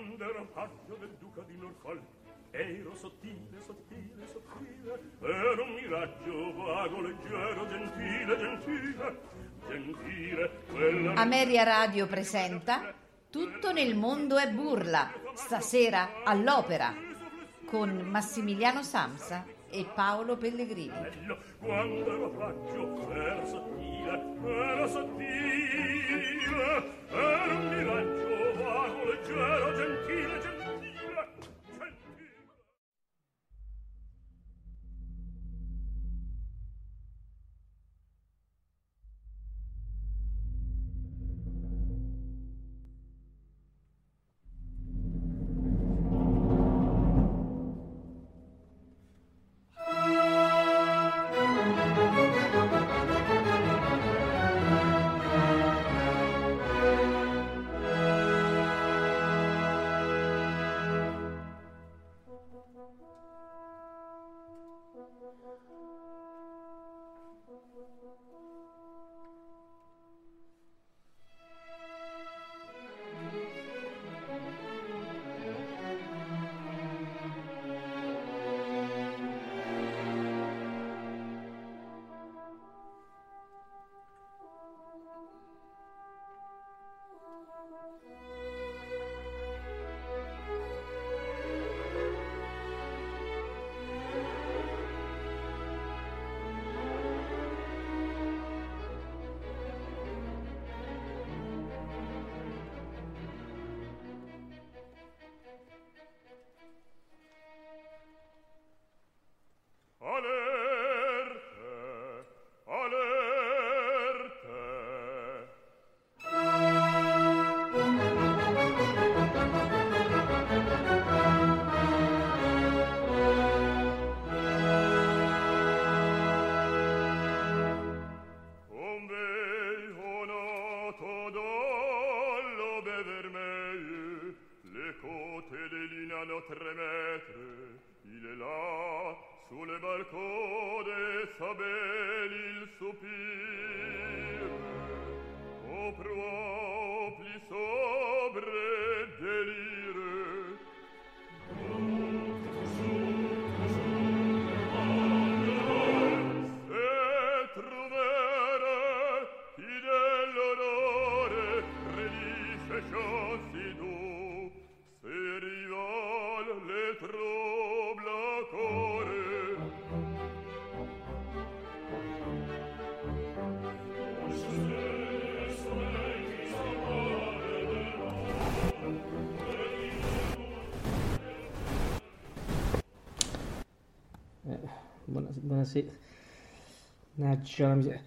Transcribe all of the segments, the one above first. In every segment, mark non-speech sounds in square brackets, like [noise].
quando ero paggio del duca di Norfolk ero sottile, sottile, sottile ero un miraggio vago, leggero, gentile, gentile gentile quella Ameria Radio presenta Tutto nel mondo è burla, stasera all'opera, con Massimiliano Samsa e Paolo Pellegrini. quando ero paggio era sottile era sottile era un miraggio leggero gentile gentile. Buona- buonasera. Mannaggia la miseria.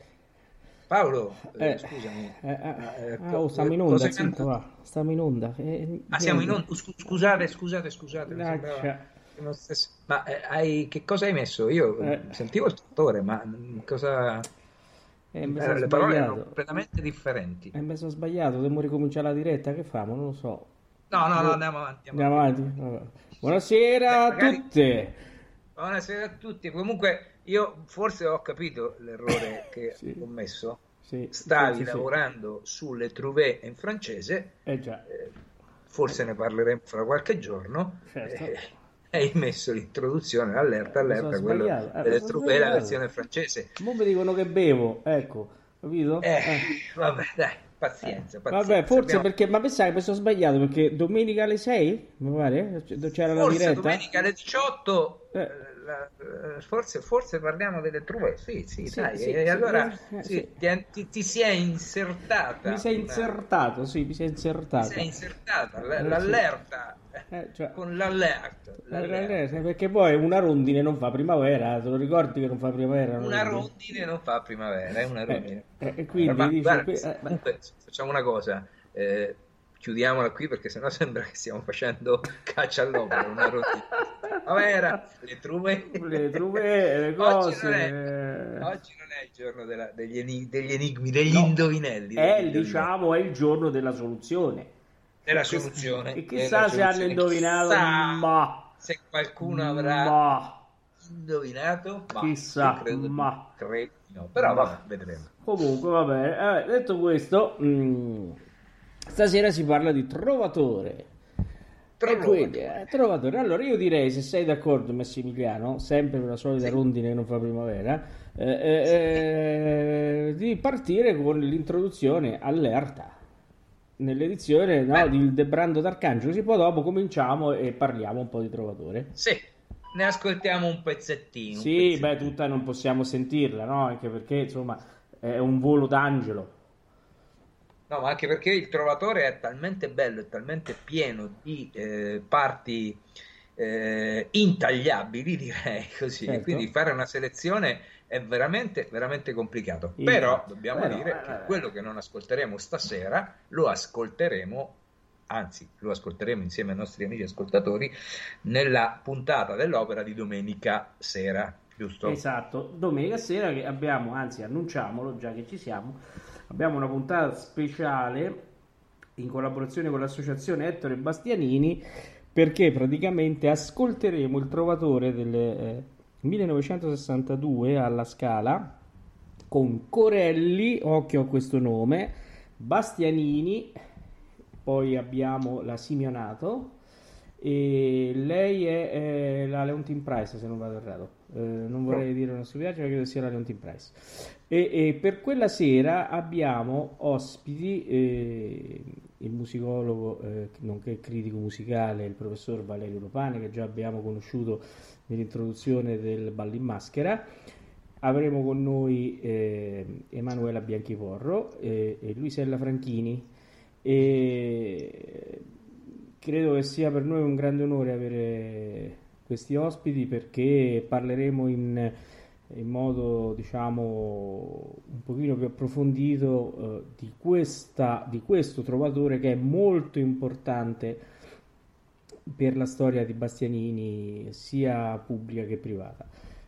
Paolo, eh, Eh, scusami. eh, eh, Ma, eh, ah, co- oh, stiamo in onda, zitto, va. Stiamo in onda. Eh, Ah, siamo in onda. Scu- Scusate, scusate, scusate. lo stesso- Ma eh, hai- che cosa hai messo? Io Eh. sentivo il trattore, ma mm, cosa... Eh, mi eh, sono le parole erano completamente differenti. Eh, mi sono sbagliato, dobbiamo ricominciare la diretta, che famo? Non lo so. No, no, no, andiamo avanti. andiamo Andiamo avanti. Vabbè. Buonasera Eh, a magari- tutte. Buonasera a tutti. Comunque, io forse ho capito l'errore [coughs] che Sì. ho commesso. Sì, Stavi lavorando sulle trouvé in francese, Eh già, eh, forse ne parleremo fra qualche giorno. Certo. eh, [laughs] hai messo l'introduzione, allerta, Mi allerta, quello eh, delle trouvé, la versione francese. mo mi dicono che bevo, ecco, capito? Eh, [laughs] vabbè, dai, pazienza, pazienza. Vabbè, forse Abbiamo- perché, ma pensate che mi sono sbagliato perché domenica alle 6, mi pare, c'era la Forse diretta? domenica alle 18, Eh. Eh, la- eh, forse, forse parliamo delle trouvé, sì, sì, Sì, dai, sì, e allora eh, sì. Ti, ti- si è insertata. Mi sei insertato, sì, mi sei insertato. sei insertata Eh, l'allerta, Eh, cioè, con l'allerta, l'allerta. eh, perché poi una rondine non fa primavera, te lo ricordi che non fa primavera? Una rondine? rondine non fa primavera, è una rondine. eh, e quindi Ma dice, guarda, eh, comunque facciamo una cosa, eh, chiudiamola qui perché sennò sembra che stiamo facendo [laughs] caccia all'opera, una rondine. Primavera, le truve, le truve, le [laughs] Oggi cose. non è- Oggi non è il giorno della- degli, eni- degli enigmi, degli No, indovinelli. È, degli indovinelli. diciamo, è il giorno della soluzione. della soluzione. E chissà se hanno indovinato, Chissà ma, se qualcuno avrà ma, indovinato. Ma Chissà, credo ma. credo no. Però Ma. vabbè, vedremo. Comunque, va bene. Eh, detto questo, mm, stasera si parla di Trovatore. quindi, eh, trovatore. Allora io direi, se sei d'accordo Massimiliano, sempre per la solita sì. rondine che non fa primavera, eh, eh, eh di partire con l'introduzione allerta nell'edizione no, di Debrando d'Arcangelo. Così poi dopo cominciamo e parliamo un po' di Trovatore. Sì, ne ascoltiamo un pezzettino. Sì, un pezzettino. beh, tutta non possiamo sentirla, no? Anche perché insomma è un volo d'angelo. No, ma anche perché il Trovatore è talmente bello, è talmente pieno di eh, parti eh, intagliabili, [laughs] direi così. Certo. Quindi fare una selezione è veramente, veramente complicato. Io, Però dobbiamo però, dire eh, che quello che non ascolteremo stasera lo ascolteremo, anzi, lo ascolteremo insieme ai nostri amici ascoltatori nella puntata dell'opera di domenica sera. Giusto? Esatto, domenica sera che abbiamo, anzi annunciamolo già che ci siamo, abbiamo una puntata speciale in collaborazione con l'associazione Ettore Bastianini perché praticamente ascolteremo il trovatore delle eh, 1962 alla Scala con Corelli, occhio a questo nome, Bastianini, poi abbiamo la Simionato e lei è, è la Leontin Price se non vado errato. Eh, non vorrei dire una stupidaggine, ma credo sia la Leontin Price. E, e, per quella sera abbiamo ospiti eh, il musicologo, eh, nonché critico musicale, il professor Valerio Lopane, che già abbiamo conosciuto nell'introduzione del Ballo in Maschera. Avremo con noi eh, Emanuela Bianchiporro e, e Luisella Franchini. E credo che sia per noi un grande onore avere questi ospiti perché parleremo in, in modo diciamo un pochino più approfondito eh, di, questa, di questo trovatore che è molto importante per la storia di Bastianini sia pubblica che privata.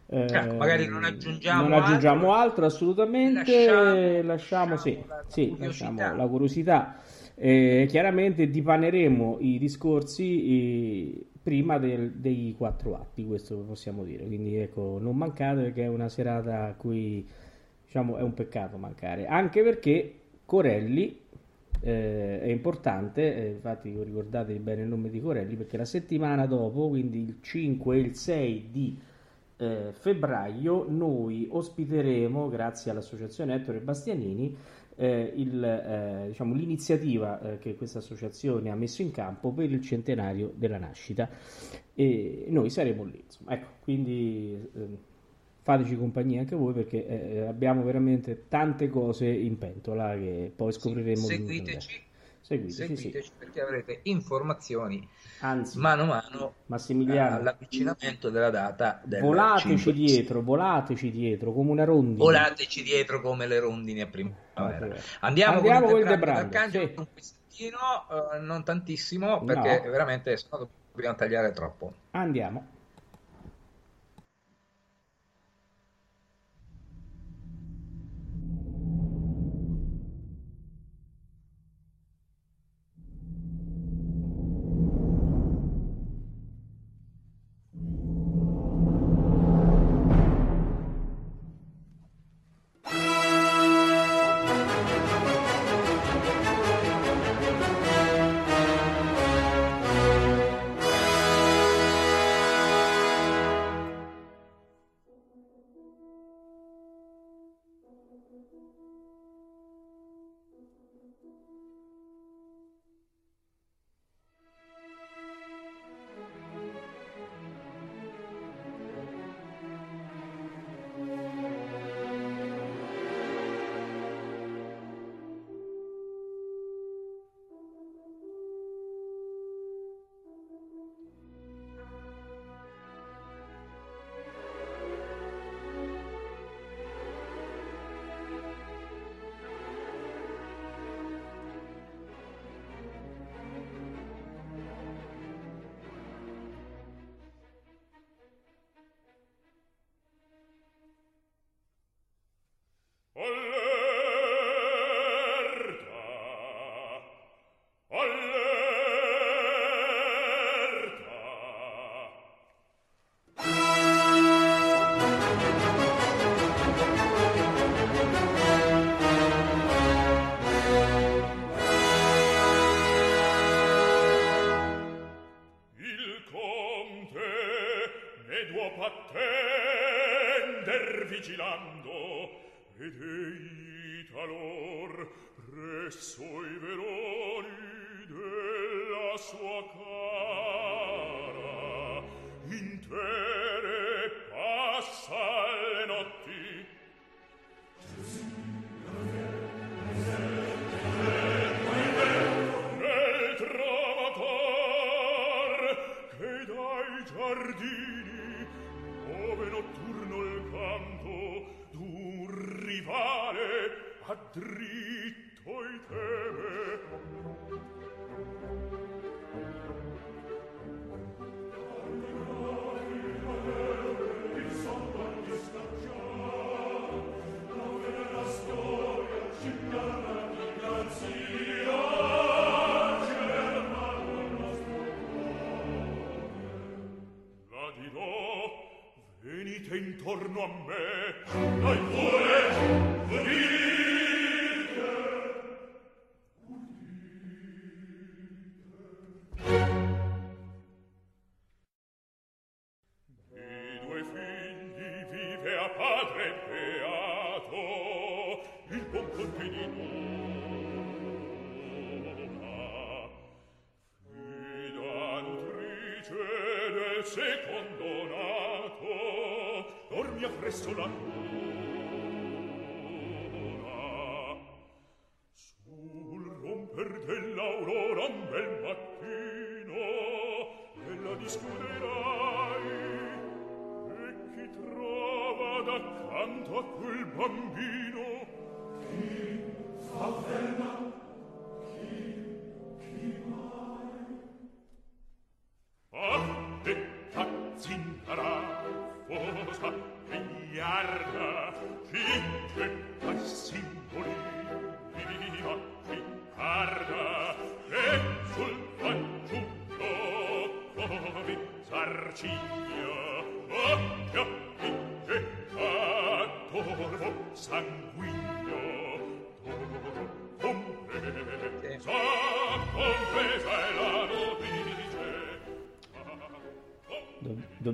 Ecco, magari non aggiungiamo, non aggiungiamo altro, altro assolutamente, lasciamo, lasciamo, sì, la, sì, curiosità. Lasciamo la curiosità. Eh, chiaramente dipaneremo i discorsi eh, prima del, dei quattro atti, questo possiamo dire. Quindi ecco, non mancate perché è una serata a cui diciamo è un peccato mancare, anche perché Corelli eh, è importante, eh, infatti ricordatevi bene il nome di Corelli, perché la settimana dopo, quindi il 5 e il 6 di eh, febbraio, noi ospiteremo, grazie all'associazione Ettore Bastianini, eh, il, eh, diciamo, l'iniziativa eh, che questa associazione ha messo in campo per il centenario della nascita e noi saremo lì. Insomma. Ecco, quindi fateci compagnia anche voi perché eh, abbiamo veramente tante cose in pentola che poi scopriremo. Sì, seguiteci. Seguiteci, seguiteci sì. perché avrete informazioni Anzi, mano a mano Massimiliano, all'avvicinamento della data del volateci 5. dietro, volateci dietro come una rondine volateci dietro come le rondini a okay. Andiamo, andiamo con il Debrando sì. un pezzettino uh, non tantissimo perché no. veramente sennò dobbiamo tagliare troppo andiamo venite intorno a me, Dai pure venite.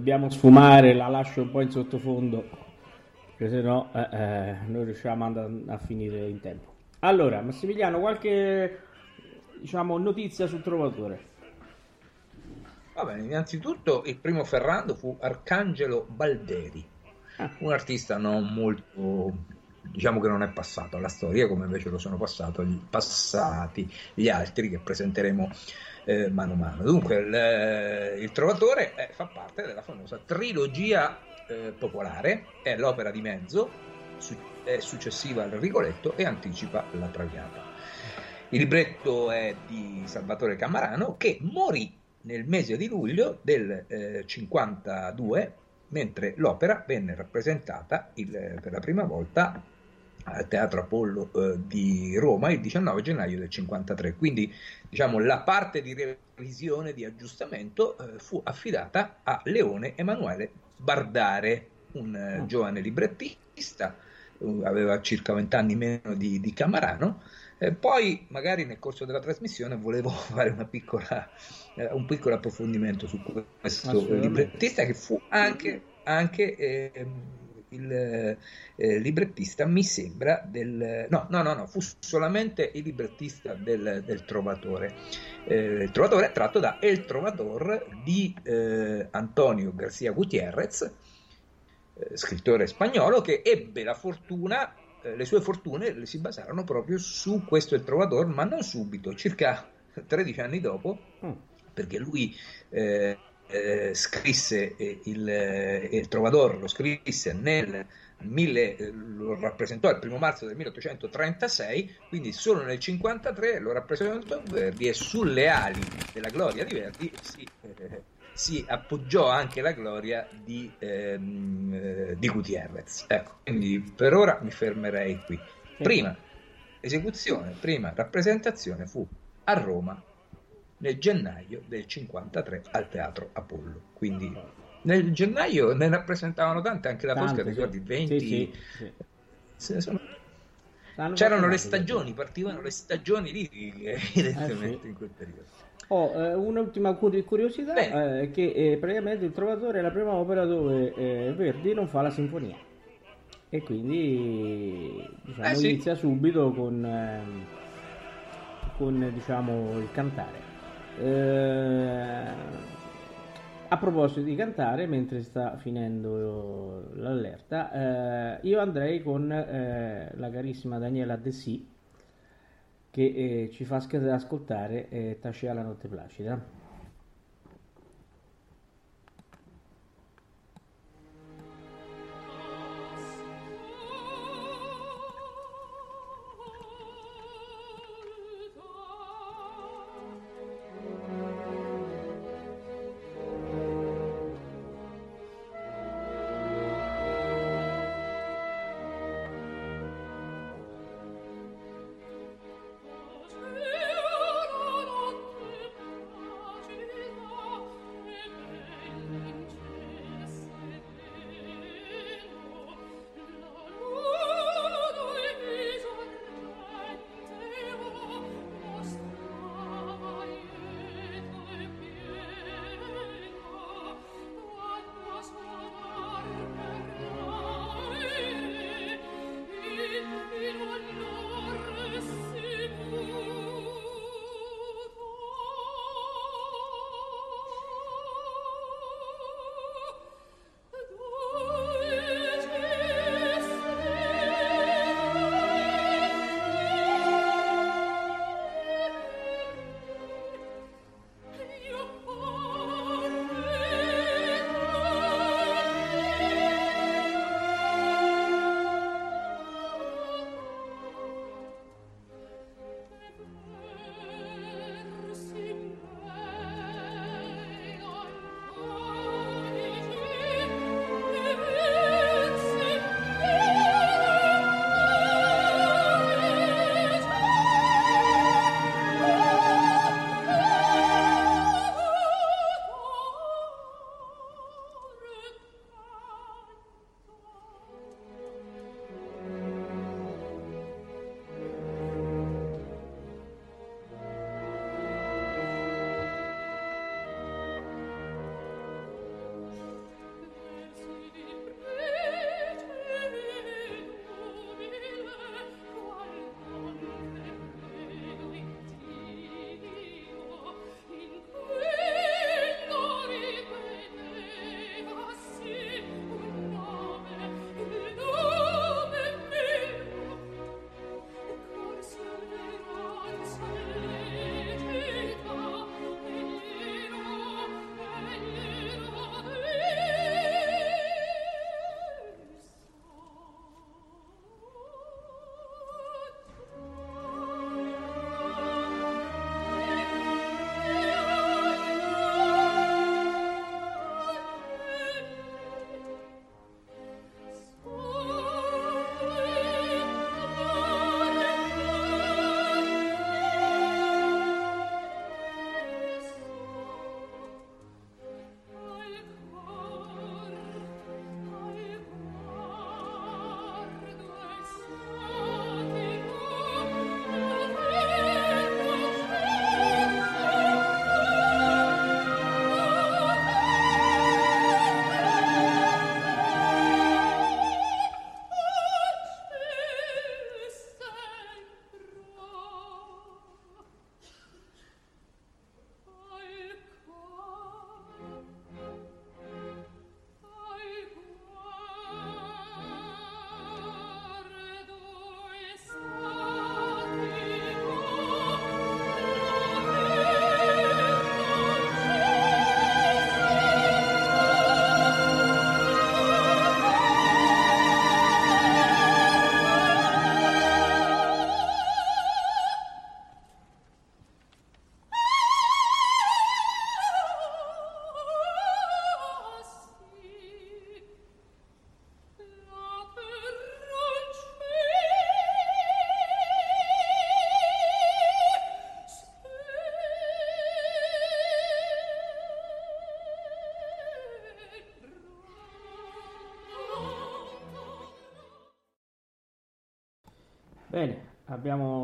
Dobbiamo sfumare, la lascio un po' in sottofondo, perché sennò eh, eh, non riusciamo and- a finire in tempo. Allora, Massimiliano, qualche diciamo, notizia sul trovatore? Va bene, innanzitutto il primo Ferrando fu Arcangelo Balderi, un artista non molto, diciamo che non è passato alla storia come invece lo sono passato passati gli altri che presenteremo eh, mano a mano. Dunque, il, il Trovatore eh, fa parte della famosa trilogia eh, popolare, è l'opera di mezzo, su- è successiva al Rigoletto e anticipa la Traviata. Il libretto è di Salvatore Camarano che morì nel mese di luglio del eh, 52, mentre l'opera venne rappresentata il- per la prima volta al Teatro Apollo eh, di Roma il 19 gennaio del 53. Quindi, diciamo, la parte di revisione, di aggiustamento eh, fu affidata a Leone Emanuele Bardare, un eh, Mm. giovane librettista, eh, aveva circa 20 anni meno di, di Camarano. Poi, magari nel corso della trasmissione, volevo [laughs] fare una piccola, eh, un piccolo approfondimento su questo librettista che fu anche, anche ehm, il eh, librettista, mi sembra, del... No, no, no, no, fu solamente il librettista del, del Trovatore. Eh, il Trovatore è tratto da El Trovador di eh, Antonio García Gutiérrez, eh, scrittore spagnolo che ebbe la fortuna, eh, le sue fortune le si basarono proprio su questo Il Trovador, ma non subito, circa 13 anni dopo, Mm. perché lui eh, eh, scrisse eh, il, eh, il Trovador, lo scrisse nel mille- eh, lo rappresentò il primo marzo del 1836, quindi solo nel 53 lo rappresentò Verdi e sulle ali della gloria di Verdi si, eh, si appoggiò anche la gloria di, ehm, eh, di Gutierrez. Ecco, quindi per ora mi fermerei qui. Prima esecuzione, prima rappresentazione fu a Roma nel gennaio del 53 al Teatro Apollo. Quindi nel gennaio ne rappresentavano tante, anche la Tosca, Tante, sì. ricordi, 20. Sì, sì, sì. Sono- C'erano le stagioni, partivano le stagioni liriche, evidentemente, Eh, sì. in quel periodo. Ho eh, un'ultima curi- curiosità, Bene. eh, che eh, praticamente il Trovatore è la prima opera dove eh, Verdi non fa la sinfonia. e quindi diciamo, Eh, sì. inizia subito con, ehm, con diciamo, il cantare. Eh, a proposito di cantare, mentre sta finendo l'allerta, eh, io andrei con eh, la carissima Daniela De Sì che eh, ci fa sc- ascoltare eh, Tacea la notte placida.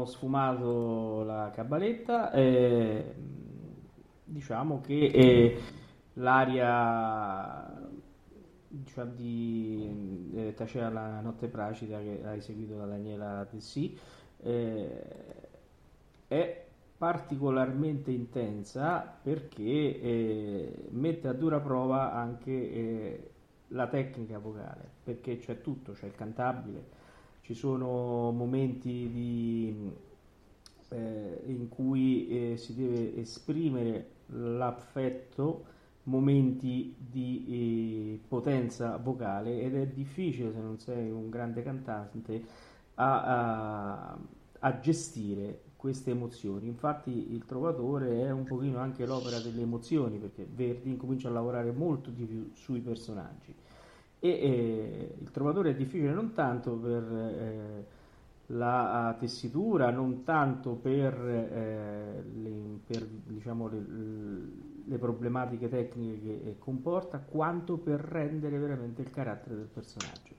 Sfumato la cabaletta. e, diciamo che eh, l'aria cioè di eh, Tacea la notte pracida che ha eseguito da Daniela Tessi, eh, è particolarmente intensa perché eh, mette a dura prova anche eh, la tecnica vocale, perché c'è tutto, c'è il cantabile, ci sono momenti di, eh, in cui eh, si deve esprimere l'affetto momenti di eh, potenza vocale ed è difficile se non sei un grande cantante a, a, a, gestire queste emozioni. Infatti il trovatore è un pochino anche l'opera delle emozioni perché Verdi incomincia a lavorare molto di più sui personaggi e eh, il trovatore è difficile non tanto per eh, la tessitura, non tanto per, eh, le, per diciamo, le, le, problematiche tecniche che comporta, quanto per rendere veramente il carattere del personaggio.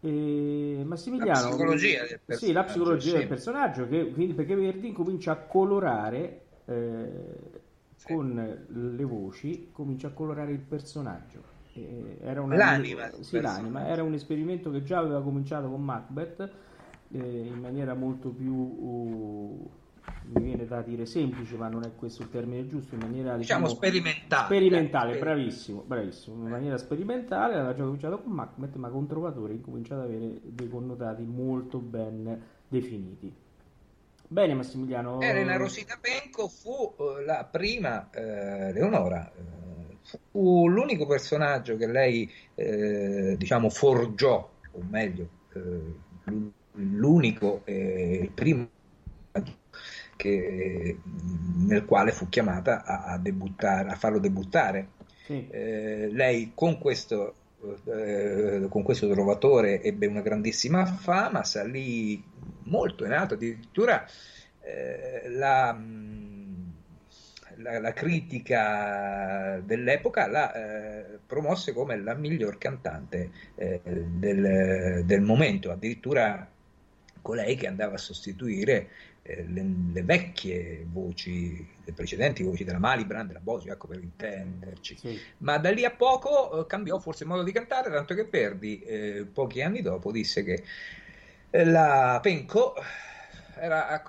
E Massimiliano, la psicologia del personaggio, sì, la psicologia sì. del personaggio che, quindi, perché Verdi comincia a colorare eh, sì. con le voci, comincia a colorare il personaggio eh, era una, l'anima, sì, l'anima, era un esperimento che già aveva cominciato con Macbeth eh, in maniera molto più uh, mi viene da dire semplice ma non è questo il termine giusto in maniera diciamo, diciamo sperimentale. sperimentale bravissimo bravissimo in maniera sperimentale aveva già cominciato con Macbeth ma con Trovatore incominciato ad avere dei connotati molto ben definiti. Bene Massimiliano. Elena Rosita Penco fu uh, la prima uh, Leonora fu l'unico personaggio che lei, eh, diciamo, forgiò, o meglio, eh, l'unico e il primo che, nel quale fu chiamata a, a, debuttare, a farlo debuttare. Sì. Eh, lei con questo, eh, con questo trovatore ebbe una grandissima fama, salì molto in alto, addirittura eh, la la, la critica dell'epoca la eh, promosse come la miglior cantante eh, del, del, momento, addirittura colei che andava a sostituire eh, le, le, vecchie voci, le precedenti voci della Malibran, della Bosio, ecco per intenderci. Sì. Ma da lì a poco eh, cambiò forse il modo di cantare, tanto che Verdi eh, pochi anni dopo disse che la Penco era,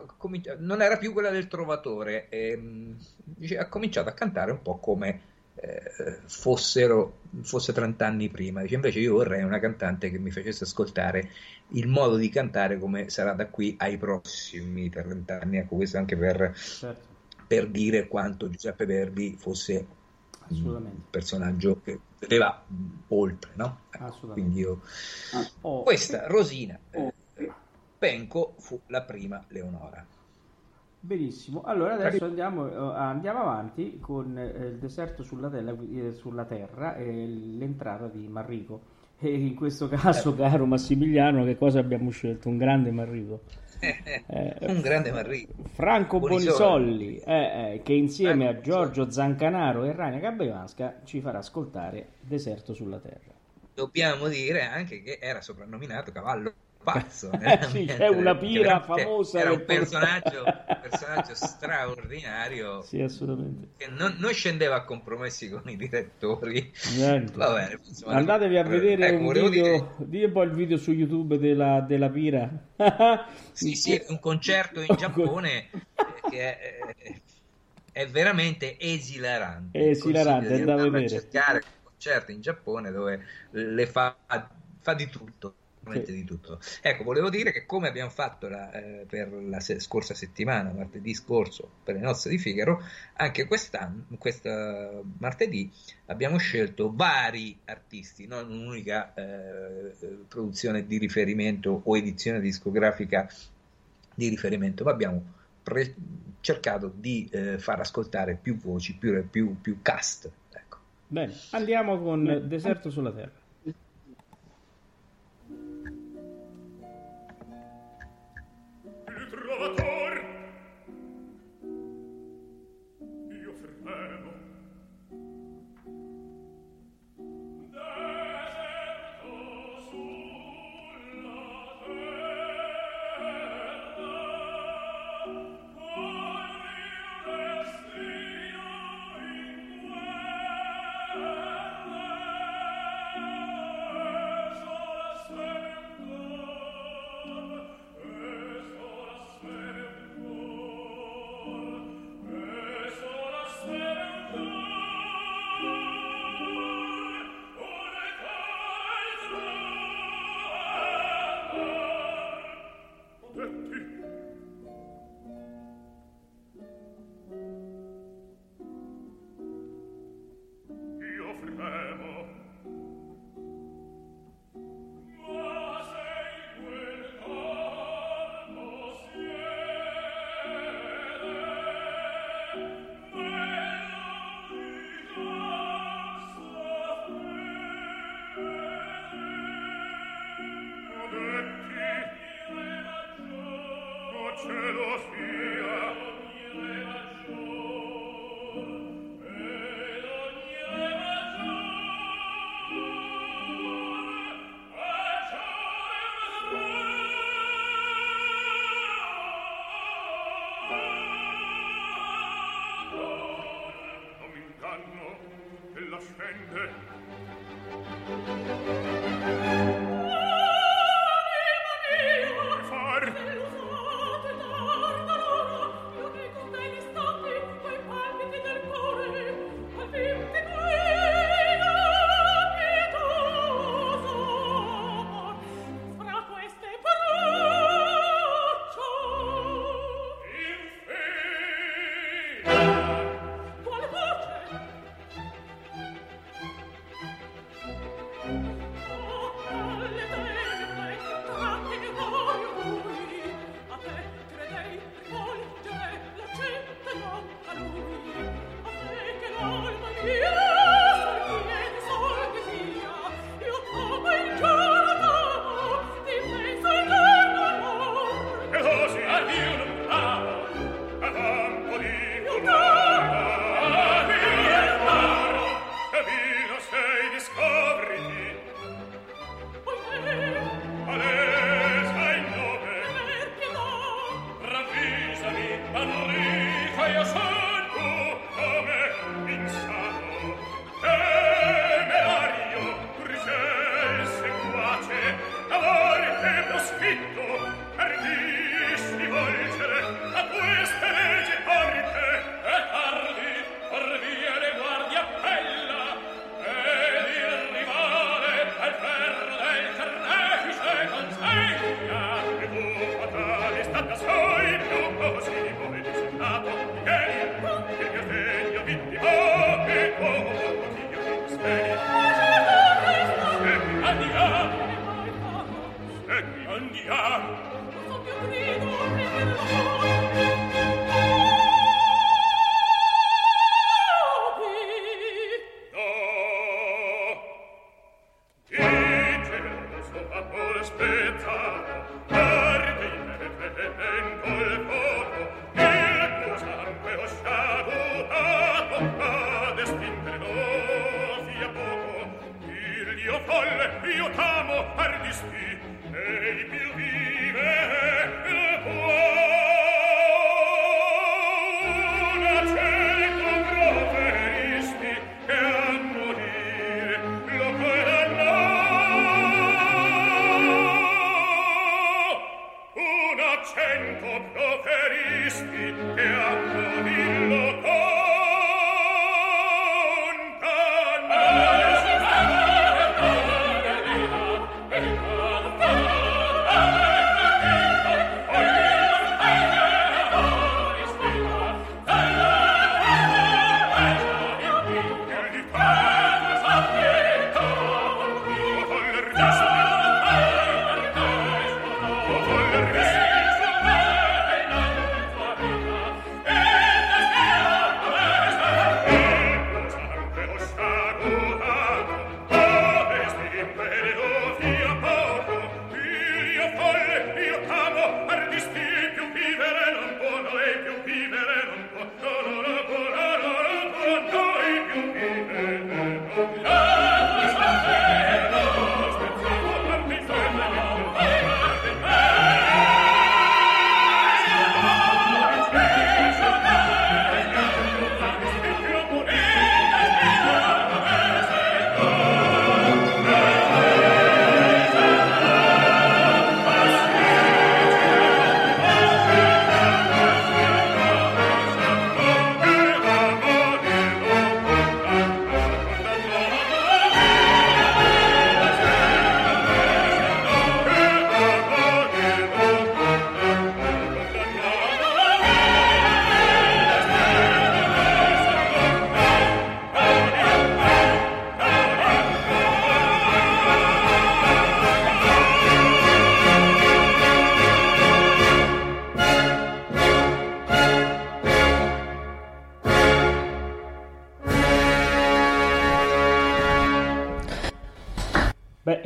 non era più quella del trovatore, e, ehm, dice, ha cominciato a cantare un po' come eh, fossero fosse 30 anni prima. Dice, invece io vorrei una cantante che mi facesse ascoltare il modo di cantare come sarà da qui ai prossimi 30 anni. Ecco, questo anche per, certo. per dire quanto Giuseppe Verdi fosse un personaggio che vedeva oltre, no? Ecco, quindi io... Oh. Questa, Rosina. Oh Penco fu la prima Leonora. Benissimo, allora adesso andiamo, eh, andiamo avanti con eh, il deserto sulla, tela, eh, sulla terra e l'entrata di Marrico. E in questo caso, caro Massimiliano, che cosa abbiamo scelto? Un grande Marrico. [laughs] Eh, un grande Marrico. Franco Bonisolli, eh, che insieme a Giorgio Zancanaro e Raina Gabevanska ci farà ascoltare Deserto sulla terra. Dobbiamo dire anche che era soprannominato cavallo pazzo. sì, è una pira famosa. Era un personaggio, [laughs] personaggio straordinario. Sì, assolutamente. Che non, non, scendeva a compromessi con i direttori. Bene, insomma, Andatevi a vedere ecco, un video. Dire... Dì un po' il video su YouTube della, della pira. [laughs] sì, sì, un concerto in [laughs] Giappone che è, è veramente esilarante. È esilarante, andate a vedere. cercare un concerto in Giappone dove le fa, fa di tutto sì. di tutto. Ecco, volevo dire che come abbiamo fatto la, eh, per la se- scorsa settimana, martedì scorso, per le nozze di Figaro, anche quest'anno, questa martedì, abbiamo scelto vari artisti, non un'unica eh, produzione di riferimento o edizione discografica di riferimento, ma abbiamo pre- cercato di eh, far ascoltare più voci, più, più, più cast. Ecco. Bene, andiamo con Deserto sulla Terra.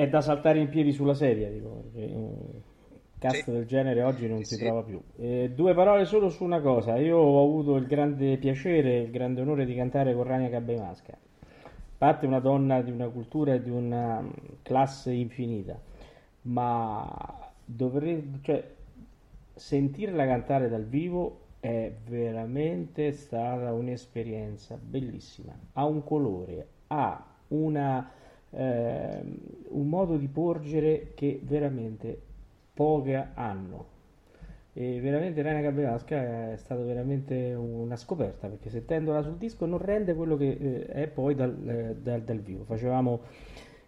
Da saltare in piedi sulla sedia, dico, perché un cast sì. del genere oggi non sì, si trova più. Eh, due parole solo su una cosa, io ho avuto il grande piacere, il grande onore di cantare con Rania Cabbemasca. A parte una donna di una cultura e di una mm, classe infinita, ma dovrei, cioè, sentirla cantare dal vivo è veramente stata un'esperienza bellissima. Ha un colore, ha una, eh, un modo di porgere che veramente poche hanno. E veramente Raina Capevasca è stata veramente una scoperta perché sentendola sul disco non rende quello che eh, è poi dal, eh, dal, dal, vivo. Facevamo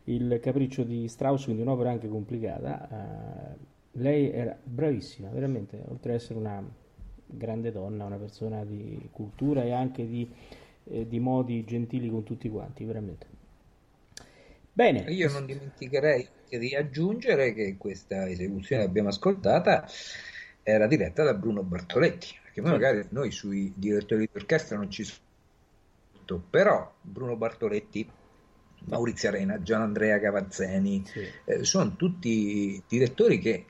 il capriccio di Strauss, quindi un'opera anche complicata. Eh, lei era bravissima, veramente, oltre ad essere una grande donna, una persona di cultura e anche di, eh, di modi gentili con tutti quanti, veramente. Bene. Io non dimenticherei di aggiungere che questa esecuzione che abbiamo ascoltata era diretta da Bruno Bartoletti, perché magari noi sui direttori di orchestra non ci sono, però Bruno Bartoletti, Maurizio Arena, Gian Andrea Cavazzeni, sì. eh, sono tutti direttori che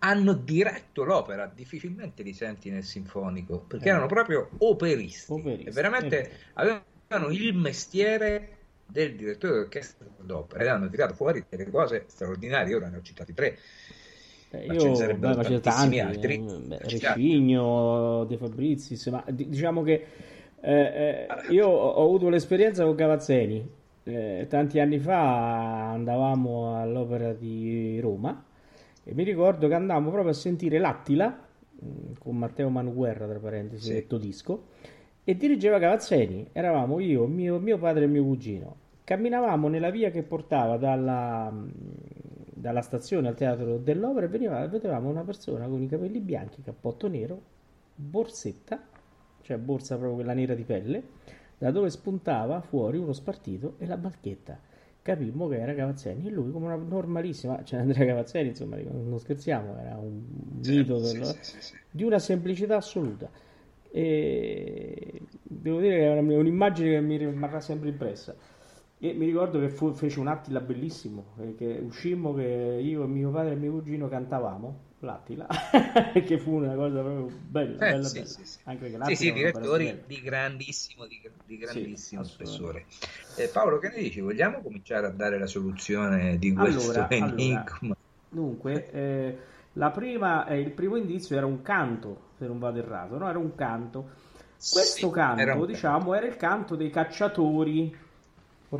hanno diretto l'opera, difficilmente li senti nel sinfonico, perché eh. erano proprio operisti, operisti. veramente eh. avevano il mestiere del direttore d'orchestra d'opera ed hanno tirato fuori delle cose straordinarie, ora ne ho citati tre. Eh, io ce beh, ma tanti altri. Eh, beh, Recigno, De Fabrizis, ma diciamo che eh, eh, io ho avuto l'esperienza con Cavazzeni. Eh, tanti anni fa andavamo all'opera di Roma e mi ricordo che andavamo proprio a sentire l'Attila mm, con Matteo Manuguerra, tra parentesi, sì. detto disco, e dirigeva Cavazzeni. Eravamo io, mio, mio padre e mio cugino. Camminavamo nella via che portava dalla, dalla stazione al teatro dell'opera e veniva, vedevamo una persona con i capelli bianchi, cappotto nero, borsetta, cioè borsa proprio quella nera di pelle, da dove spuntava fuori uno spartito e la bacchetta. Capimmo che era Cavazzeni e lui come una normalissima, cioè Andrea Cavazzeni, insomma, non scherziamo, era un mito sì, sì, sì, di una semplicità assoluta. E devo dire che è un'immagine che mi rimarrà sempre impressa. E mi ricordo che fu, fece un Attila bellissimo, eh, che uscimmo che io, mio padre e mio cugino cantavamo l'Attila, [laughs] che fu una cosa proprio bella, eh, bella, sì, bella. Sì, sì. Anche sì, sì direttori di grandissimo, di, di grandissimo spessore. Eh, Paolo, che ne dici? Vogliamo cominciare a dare la soluzione di questo allora, enigma? Allora, dunque, eh, la prima, eh, il primo indizio era un canto, se non vado errato, no? Era un canto. Questo canto, era diciamo, era il canto dei cacciatori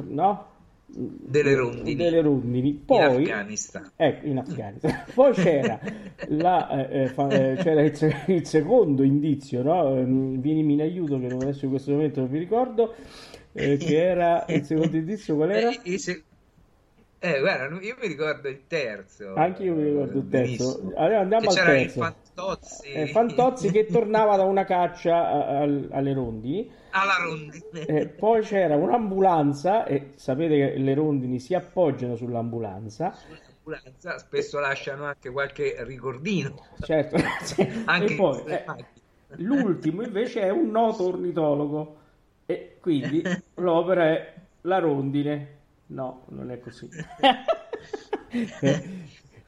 no? Delle rondini. Delle rondini. Poi, in Afghanistan. Ecco, in Afghanistan. Poi c'era, la, eh, eh fa, eh, c'era il, il, secondo indizio, no? Ehm, vienimi in aiuto che adesso in questo momento non mi ricordo, eh, che era il secondo indizio qual era? Eh. Eh, guarda, io mi ricordo il terzo. Anche io mi ricordo il terzo. Allora andiamo al terzo. Fantozzi. Eh, Fantozzi che tornava da una caccia a, a, alle rondini alla rondine. Eh, poi c'era un'ambulanza e sapete che le rondini si appoggiano sull'ambulanza. Sull'ambulanza spesso lasciano anche qualche ricordino. Certo, [laughs] anche poi, eh, l'ultimo invece è un noto ornitologo e quindi [laughs] l'opera è La rondine. No, non è così. [laughs]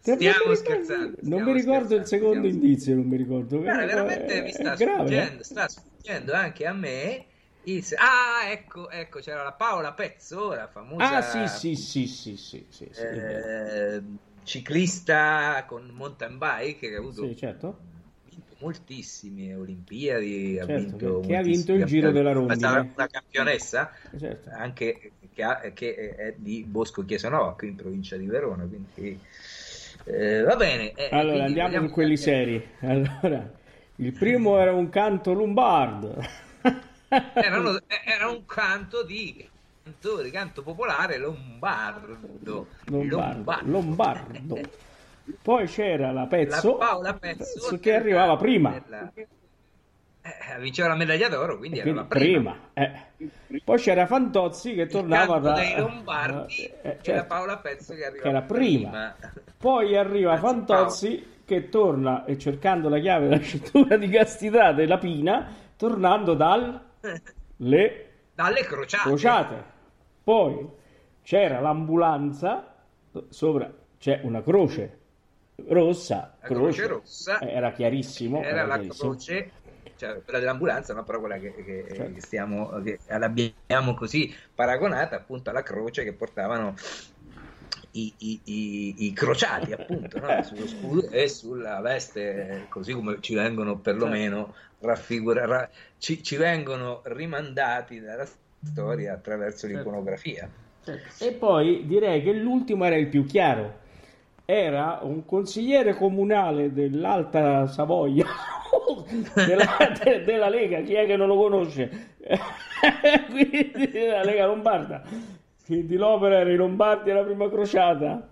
Stiamo scherzando. Non mi ricordo il secondo indizio, non mi ricordo. Guarda, veramente mi sta sfuggendo, sta sfuggendo anche a me il... Ah, ecco, ecco, c'era la Paola Pezzo, la famosa... Ah, sì, sì, sì, sì, sì, sì, sì eh, ciclista con mountain bike che ha avuto... Sì, certo. Vinto moltissime Olimpiadi, certo, ha vinto che, ha vinto il Giro della Rondine. Una campionessa, certo. anche che, ha, che, è di Bosco Chiesanova, qui in provincia di Verona, quindi... Eh, va bene. Eh, allora, andiamo su quelli seri. Allora, il primo era un canto lombardo era, era un canto di canto, di canto popolare lombardo. Lombardo. lombardo. Poi c'era la Pezzo, la Paola Pezzo che arrivava prima. Della... Eh, vinceva la medaglia d'oro, quindi, quindi era prima. prima. Eh. Poi c'era Fantozzi che tornava da dei Lombardi eh, certo. e la Paola Pezzo che arrivava che era prima. prima. Poi arriva Fantozzi che torna e cercando la chiave della cintura di castità della Pina, tornando dal le dalle crociate. crociate. Poi c'era l'ambulanza, sopra c'è una croce rossa, la croce, rossa era chiarissimo. Era, era la chiarissimo. croce, cioè quella dell'ambulanza, no? però quella che, che, certo. che stiamo, che l'abbiamo così paragonata appunto alla croce che portavano i, i, i, i, crociati appunto no? [laughs] sullo scudo e sulla veste così come ci vengono perlomeno certo raffigura, ra, ci, ci, vengono rimandati dalla storia attraverso certo. l'iconografia. Certo. E poi direi che l'ultimo era il più chiaro. Era un consigliere comunale dell'Alta Savoia, [laughs] della, de, della Lega, chi è che non lo conosce? [laughs] Quindi la Lega Lombarda. Quindi l'opera era i Lombardi alla prima crociata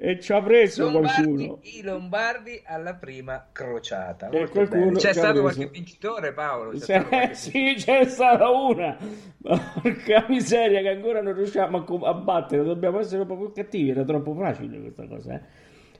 e ci ha preso Lombardi, qualcuno. I Lombardi alla prima crociata. C'è stato qualche vincitore, Paolo? C'è c'è, qualche... [laughs] Sì, c'è stata una. Porca miseria, che ancora non riusciamo a, a battere. Dobbiamo essere proprio cattivi. Era troppo facile questa cosa, eh?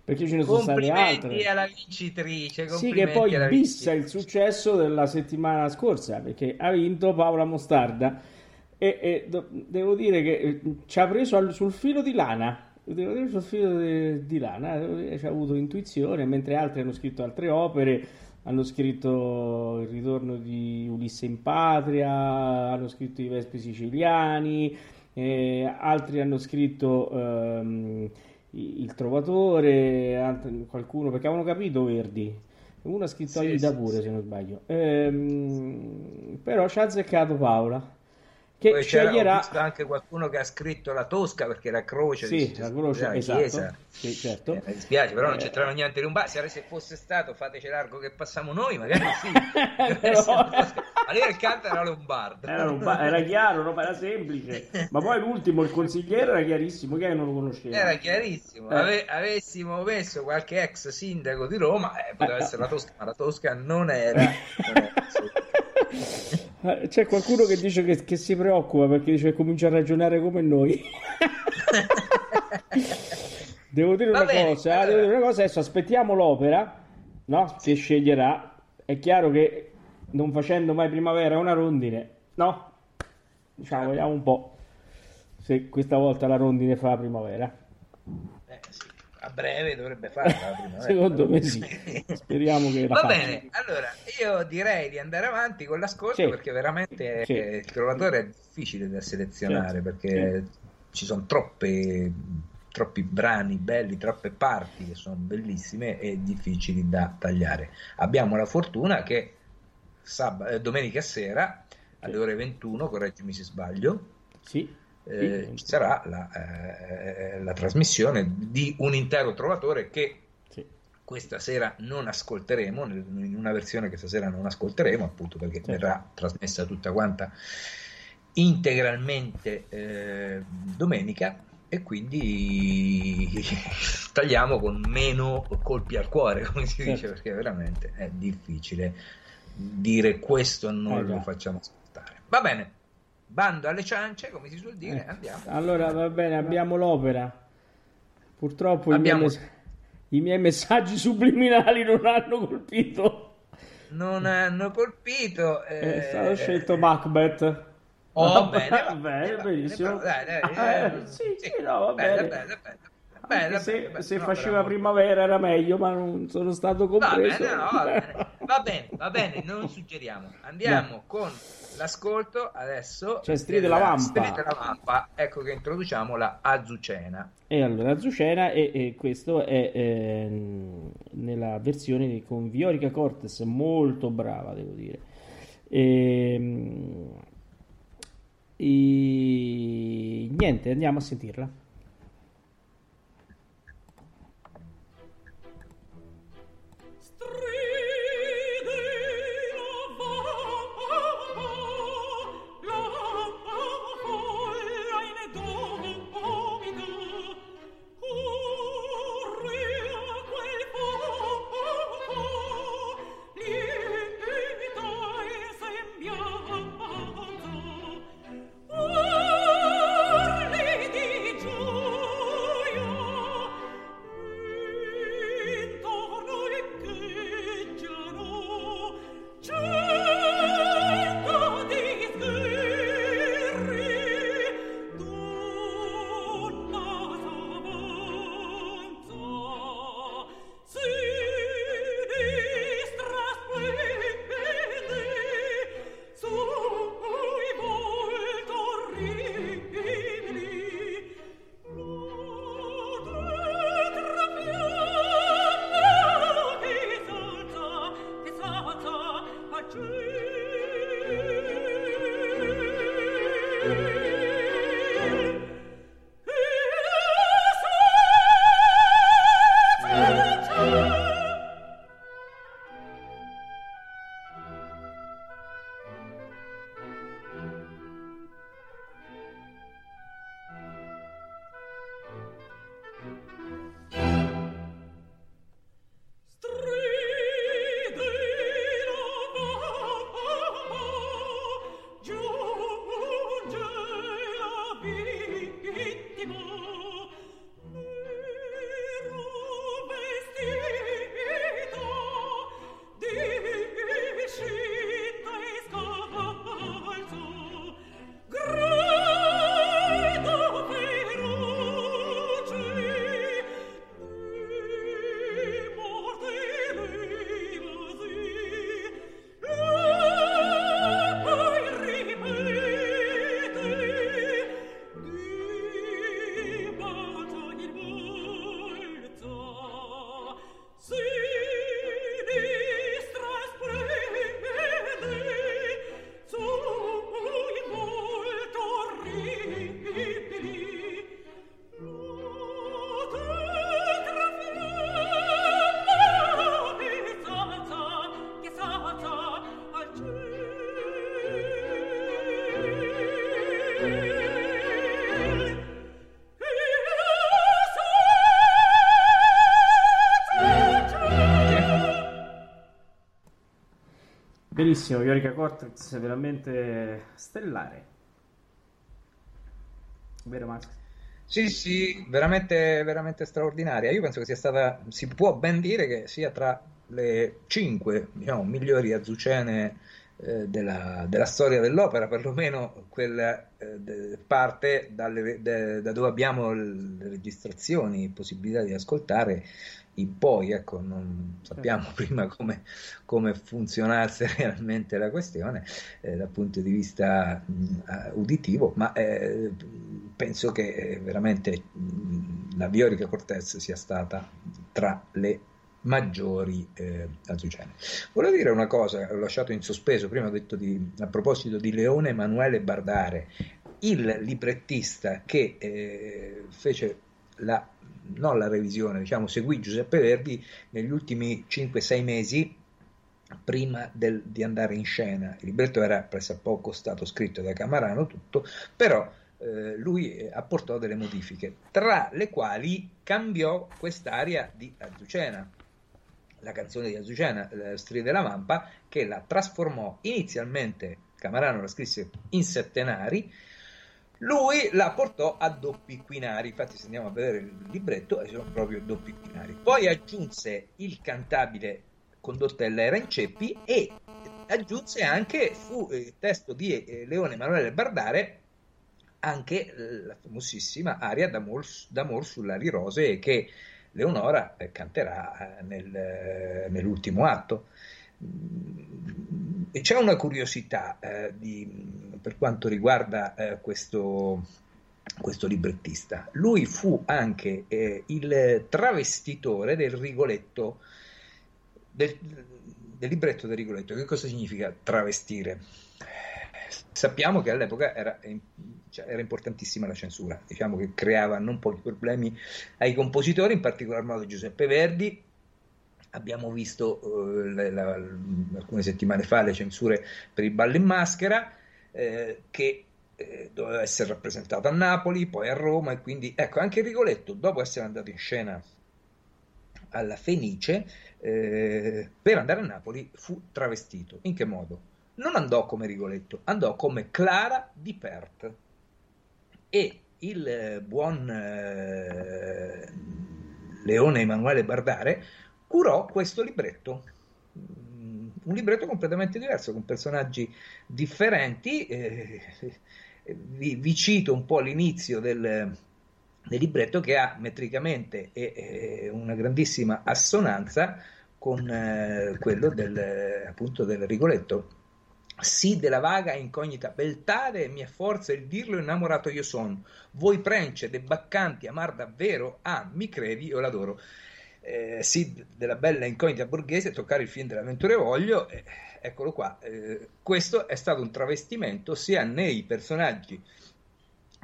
Perché ce ne sono state altre. alla vincitrice. Sì, che poi bissa il successo della settimana scorsa perché ha vinto Paola Mostarda. E, e devo dire che eh, ci ha preso al, sul filo di lana devo dire sul filo di, di lana, ci ha avuto intuizione, mentre altri hanno scritto altre opere, hanno scritto Il ritorno di Ulisse in patria, hanno scritto I Vespi siciliani, eh, altri hanno scritto ehm, Il Trovatore, altri, qualcuno perché avevano capito Verdi. Uno ha scritto sì, Aida sì, pure, sì. se non sbaglio. Ehm, però ci ha azzeccato Paola che Poi sceglierà anche qualcuno che ha scritto la Tosca perché la croce sì, la croce la esatto. chiesa sì, certo. eh, mi dispiace però non eh. c'entrava niente bar se fosse stato fateci largo che passiamo noi magari sì [laughs] però... allora il canto era lombardo era, lombardo, era chiaro no? era semplice ma poi l'ultimo il consigliere era chiarissimo che non lo conosceva era chiarissimo eh. Ave, avessimo messo qualche ex sindaco di Roma eh, poteva essere la Tosca ma la Tosca non era, [laughs] non era c'è qualcuno che dice che, che, si preoccupa perché dice che comincia a ragionare come noi. [laughs] devo dire una bene, cosa, allora... devo dire una cosa, adesso aspettiamo l'opera, no? Che sceglierà. È chiaro che non facendo mai primavera una rondine, no? Diciamo, vediamo un po' se questa volta la rondine fa primavera a breve dovrebbe farla. [laughs] Secondo me sì. [laughs] Speriamo che Va bene, allora io direi di andare avanti con l'ascolto sì. perché veramente sì. il trovatore è difficile da selezionare sì. perché ci sono troppe troppi brani belli, troppe parti che sono bellissime e difficili da tagliare. Abbiamo la fortuna che sab- eh, domenica sera alle ore 21, correggimi se sbaglio, sì eh, ci sarà la, eh, la, trasmissione di un intero trovatore che sì. questa sera non ascolteremo, in una versione che stasera non ascolteremo, appunto perché sì. verrà trasmessa tutta quanta integralmente eh, domenica e quindi [laughs] tagliamo con meno colpi al cuore, come si certo. dice, perché veramente è difficile dire questo non eh, lo facciamo ascoltare. Va bene, bando alle ciance, come si suol dire, eh. andiamo. Allora va bene, abbiamo l'opera. Purtroppo abbiamo... i, miei mess- i, miei messaggi [laughs] subliminali non hanno colpito. Non hanno colpito. Eh... È stato scelto Macbeth. Oh, bene, va, bene, va, benissimo. Bene, dai, dai, ah, eh, sì, sì, sì, no, va bene. bene, bene Beh, se, beh, se no, faceva però... primavera era meglio, ma non sono stato compreso. Va bene, no, va, bene. va bene, va bene, non suggeriamo. [laughs] Andiamo no. con l'ascolto adesso. C'è Strile della Vampa. Strile della Vampa, ecco che introduciamo la Azucena. E allora Azucena, e, e questo è eh, nella versione con Viorica Cortes, molto brava, devo dire. E, e niente, andiamo a sentirla. Benissimo, Viorica Cortex è veramente stellare. Vero Max? Sì, sì, veramente, veramente straordinaria. Io penso che sia stata, si può ben dire che sia tra le cinque diciamo, migliori azucene eh, della, della, storia dell'opera, perlomeno quella eh, de, parte dalle, de, da dove abbiamo le registrazioni, possibilità di ascoltare in poi, ecco, non sappiamo certo. prima come, come, funzionasse [laughs] realmente la questione eh, dal punto di vista mh, uditivo, ma eh, penso che veramente mh, la Viorica Cortez sia stata tra le maggiori eh, azucene. Volevo dire una cosa, ho lasciato in sospeso, prima ho detto di, a proposito di Leone Emanuele Bardare, il librettista che eh, fece la non la revisione, diciamo, seguì Giuseppe Verdi negli ultimi 5-6 mesi prima del, di andare in scena. Il libretto era pressappoco stato scritto da Camarano, tutto, però eh, lui apportò delle modifiche, tra le quali cambiò quest'aria di Azucena, la canzone di Azucena, eh, Strile della Vampa, che la trasformò inizialmente, Camarano la scrisse in settenari, lui la portò a doppi quinari, infatti se andiamo a vedere il libretto sono proprio doppi quinari. Poi aggiunse il cantabile condottella era in ceppi e aggiunse anche, fu il testo di eh, Leone Emanuele Bardare, anche la famosissima aria d'amor, d'amor sull'ari rose che Leonora eh, canterà eh, nel, nell'ultimo atto. E c'è una curiosità eh, di, per quanto riguarda eh, questo, questo, librettista. Lui fu anche eh, il travestitore del Rigoletto, del, del, libretto del Rigoletto. Che cosa significa travestire? Sappiamo che all'epoca era, cioè, era importantissima la censura, diciamo che creava non pochi problemi ai compositori, in particolar modo Giuseppe Verdi, Abbiamo visto uh, la, la, alcune settimane fa le censure per il ballo in maschera, eh, che eh, doveva essere rappresentato a Napoli, poi a Roma, e quindi ecco anche Rigoletto, dopo essere andato in scena alla Fenice, eh, per andare a Napoli fu travestito. In che modo? Non andò come Rigoletto, andò come Clara di Pert. E il eh, buon eh, Leone Emanuele Bardare curò questo libretto. Un libretto completamente diverso, con personaggi differenti. Eh, vi, vi, cito un po' l'inizio del, del libretto che ha metricamente e, e una grandissima assonanza con eh, quello del, appunto del Rigoletto. Sì della vaga incognita beltare mi è forza il dirlo innamorato io son. Voi prence de baccanti amar davvero, ah mi credi io l'adoro eh, sì, della bella incognita borghese, toccare il film dell'avventura voglio, eh, eccolo qua, eh, questo è stato un travestimento sia nei personaggi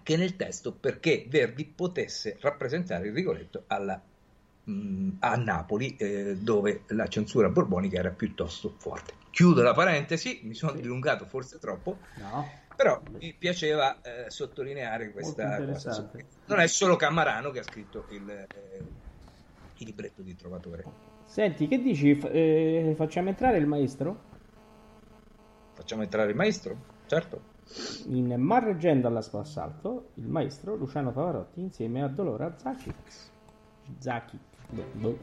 che nel testo perché Verdi potesse rappresentare il Rigoletto alla, mh, mm, a Napoli, eh, dove la censura borbonica era piuttosto forte. Chiudo la parentesi, mi sono sì. dilungato forse troppo. No. Però mi piaceva eh, sottolineare questa cosa. Non è solo Cammarano che ha scritto il, eh, il libretto di Trovatore. Senti, che dici? F- eh, facciamo entrare il maestro? Facciamo entrare il maestro? Certo. In Mar Reggendo alla Spassalto, il maestro Luciano Pavarotti insieme a Dolora Zakic. Zakic. Boh, boh.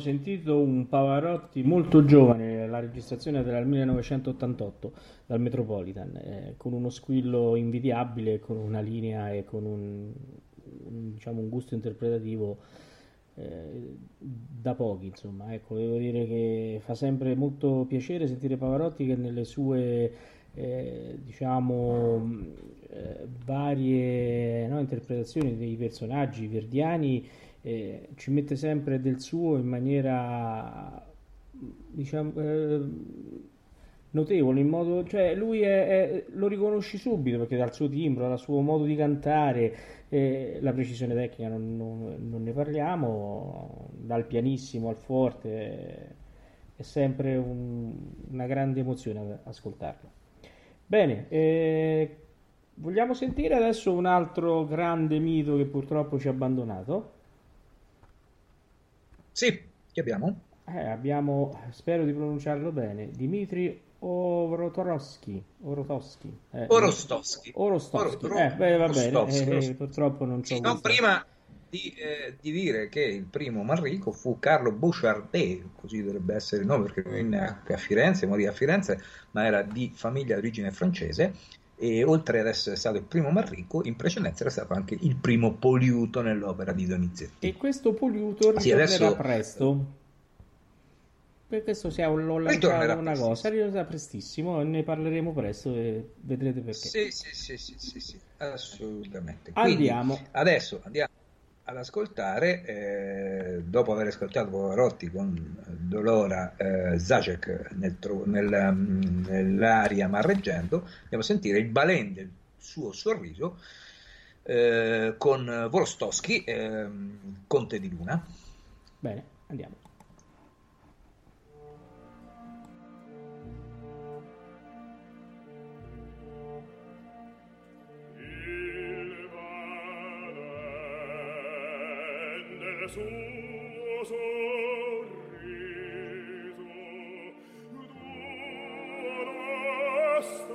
Sentito un Pavarotti molto giovane, la registrazione del 1988 dal Metropolitan, eh, con uno squillo invidiabile, con una linea e con un, un, diciamo, un gusto interpretativo eh, da pochi. Insomma, ecco, devo dire che fa sempre molto piacere sentire Pavarotti che nelle sue eh, diciamo eh, varie no, interpretazioni dei personaggi verdiani eh, ci mette sempre del suo in maniera diciamo eh, notevole in modo cioè lui è, è, lo riconosci subito perché dal suo timbro dal suo modo di cantare eh, la precisione tecnica non, non, non, ne parliamo dal pianissimo al forte è sempre un, una grande emozione ascoltarlo. Bene eh, vogliamo sentire adesso un altro grande mito che purtroppo ci ha abbandonato sì, che abbiamo? Eh, abbiamo, spero di pronunciarlo bene, Dimitri Orotorowski. Orotowski. Eh, Orostowski. Orostowski. Oro, eh, beh, va bene, eh, purtroppo non c'ho sì, non prima di, eh, di, dire che il primo Manrico fu Carlo Bouchardet, così dovrebbe essere il nome perché venne a, a Firenze, morì a Firenze, ma era di famiglia di origine francese e oltre ad essere stato il primo Marrico, in precedenza era stato anche il primo Poliuto nell'opera di Donizetti. E questo Poliuto ritornerà sì, adesso... presto? Per questo siamo, l'ho lanciato una cosa, arriverà prestissimo e ne parleremo presto e vedrete perché. Sì, sì, sì, sì, sì, sì assolutamente. Quindi, andiamo. Adesso andiamo ad ascoltare, eh, dopo aver ascoltato Pavarotti con Dolora eh, Zacek nel, nel, nell'aria Marreggendo, andiamo a sentire il balen del suo sorriso eh, con Vorostowski, ehm, Conte di Luna. Bene, andiamo. sorriso, tu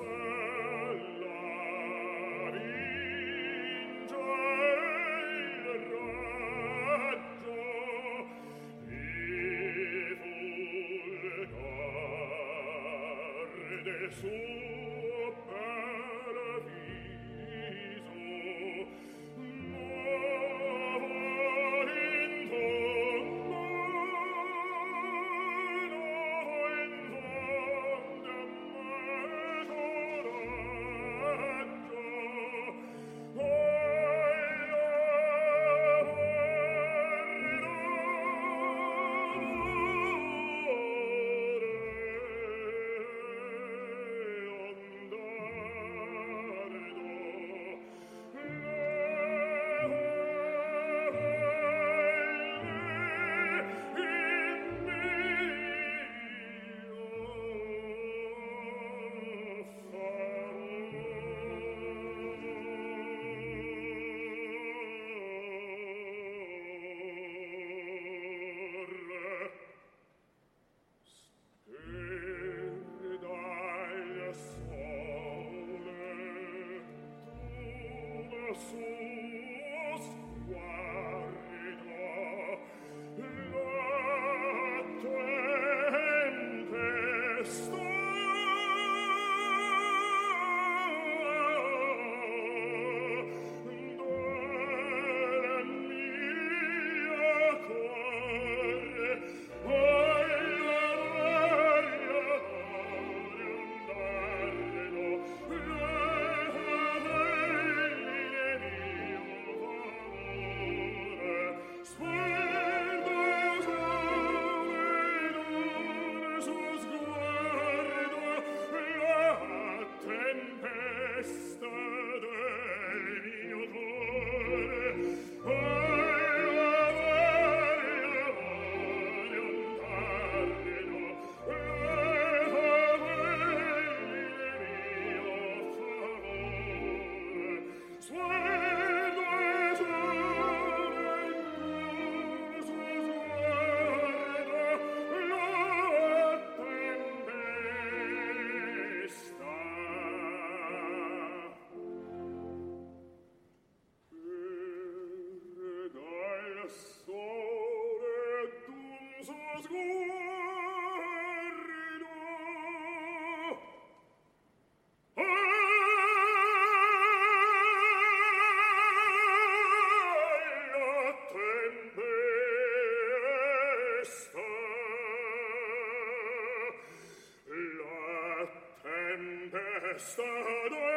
Estado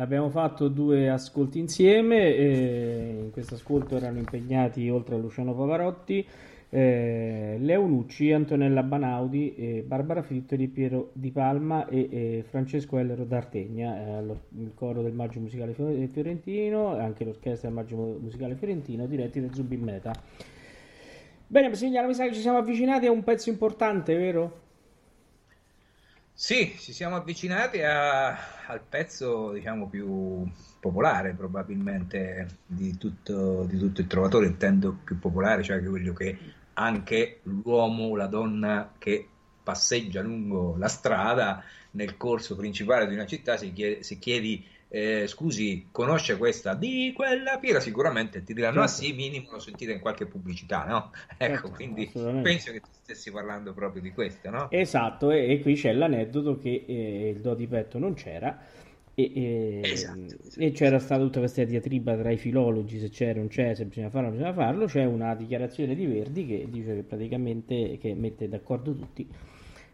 abbiamo fatto due ascolti insieme, eh, in questo ascolto erano impegnati oltre a Luciano Pavarotti, eh, Leo Antonella Banaudi, eh, Barbara Frittoli, Piero Di Palma e, e Francesco Ellero d'Artegna, eh, il coro del Maggio Musicale Fiorentino e anche l'orchestra del Maggio Musicale Fiorentino diretti da Zubin Meta. Bene, signora, mi sa che ci siamo avvicinati a un pezzo importante, vero? Sì, ci siamo avvicinati a, al pezzo diciamo più popolare probabilmente di tutto, di tutto il trovatore, intendo più popolare, cioè quello che anche l'uomo, la donna che passeggia lungo la strada nel corso principale di una città, se chiedi, se chiedi eh, scusi, conosce questa di quella pira, sicuramente ti diranno certo. ah sì, minimo lo sentite in qualche pubblicità, no? [laughs] Ecco, certo, quindi penso che ti stessi parlando proprio di questo, no? Esatto, e, e qui c'è l'aneddoto che eh, il do di petto non c'era. E, e, esatto, e, c'era stata tutta questa diatriba tra i filologi se c'era o non c'è, se bisogna farlo o non bisogna farlo. C'è una dichiarazione di Verdi che dice che praticamente che mette d'accordo tutti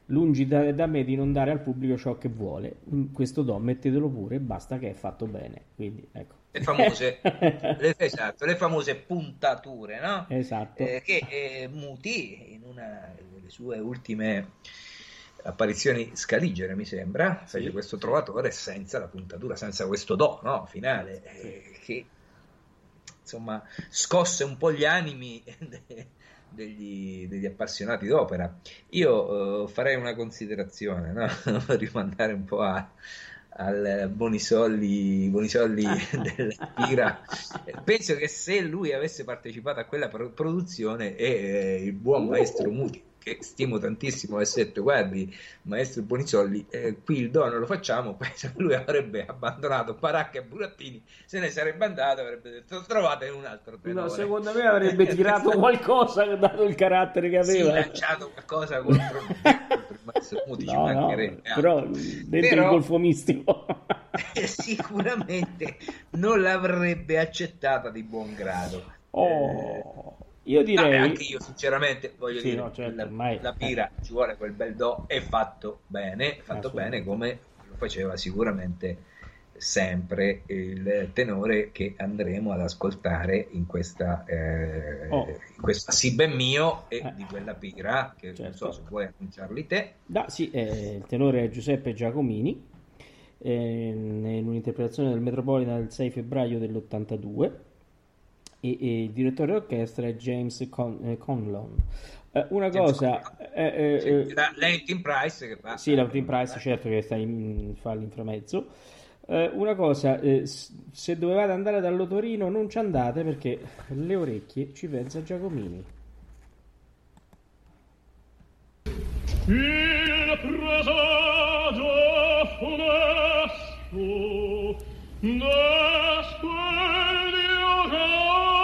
lungi da, da, me di non dare al pubblico ciò che vuole. Mm, questo do, mettetelo pure, basta che è fatto bene. Quindi, ecco. Le famose, [laughs] le, esatto, le famose puntature, no? Esatto. Eh, che eh, Muti, in una delle sue ultime apparizioni scaligere, mi sembra, sì. fece questo trovatore senza la puntatura, senza questo do, no? Finale, eh, che insomma scosse un po' gli animi [laughs] degli, degli appassionati d'opera. Io uh, farei una considerazione, no? [laughs] rimandare un po' a, al Bonisolli, Bonisolli [laughs] della Pira. Penso che se lui avesse partecipato a quella produzione e eh, il buon maestro Muti che stimo tantissimo S7, guardi, maestro Bonizzolli, eh, qui il dono lo facciamo, [laughs] che lui avrebbe abbandonato Paracca e Burattini, se ne sarebbe andato, avrebbe detto trovate un altro tenore. No, secondo me avrebbe [laughs] tirato qualcosa, dato il carattere che aveva. Sì, lanciato qualcosa contro, [laughs] contro il maestro Muti, no, no, però dentro però, il golfo mistico. sicuramente non l'avrebbe accettata di buon grado. Oh. Eh, io direi... No, anche io sinceramente voglio sì, dire, no, certo, la, ormai... la pira ci vuole quel bel do, è fatto bene, fatto bene come lo faceva sicuramente sempre il tenore che andremo ad ascoltare in questa, eh, oh. in questa Sì ben mio e eh. di quella pira che certo. non so se vuoi annunciarli te. Da, sì, eh, il tenore è Giuseppe Giacomini eh, in un'interpretazione del Metropolitan del 6 febbraio dell'82 e, e il direttore d'orchestra è James Con- eh, Conlon. Eh, una James cosa, eh, eh, la, Lentin Price che fa. Sì, la Lentin Price, certo che sta in, fa l'inframezzo. Eh, una cosa, eh, se dovevate andare dall'Otorino non ci andate perché le orecchie ci pensa Giacomini. Il presagio funesto Oh.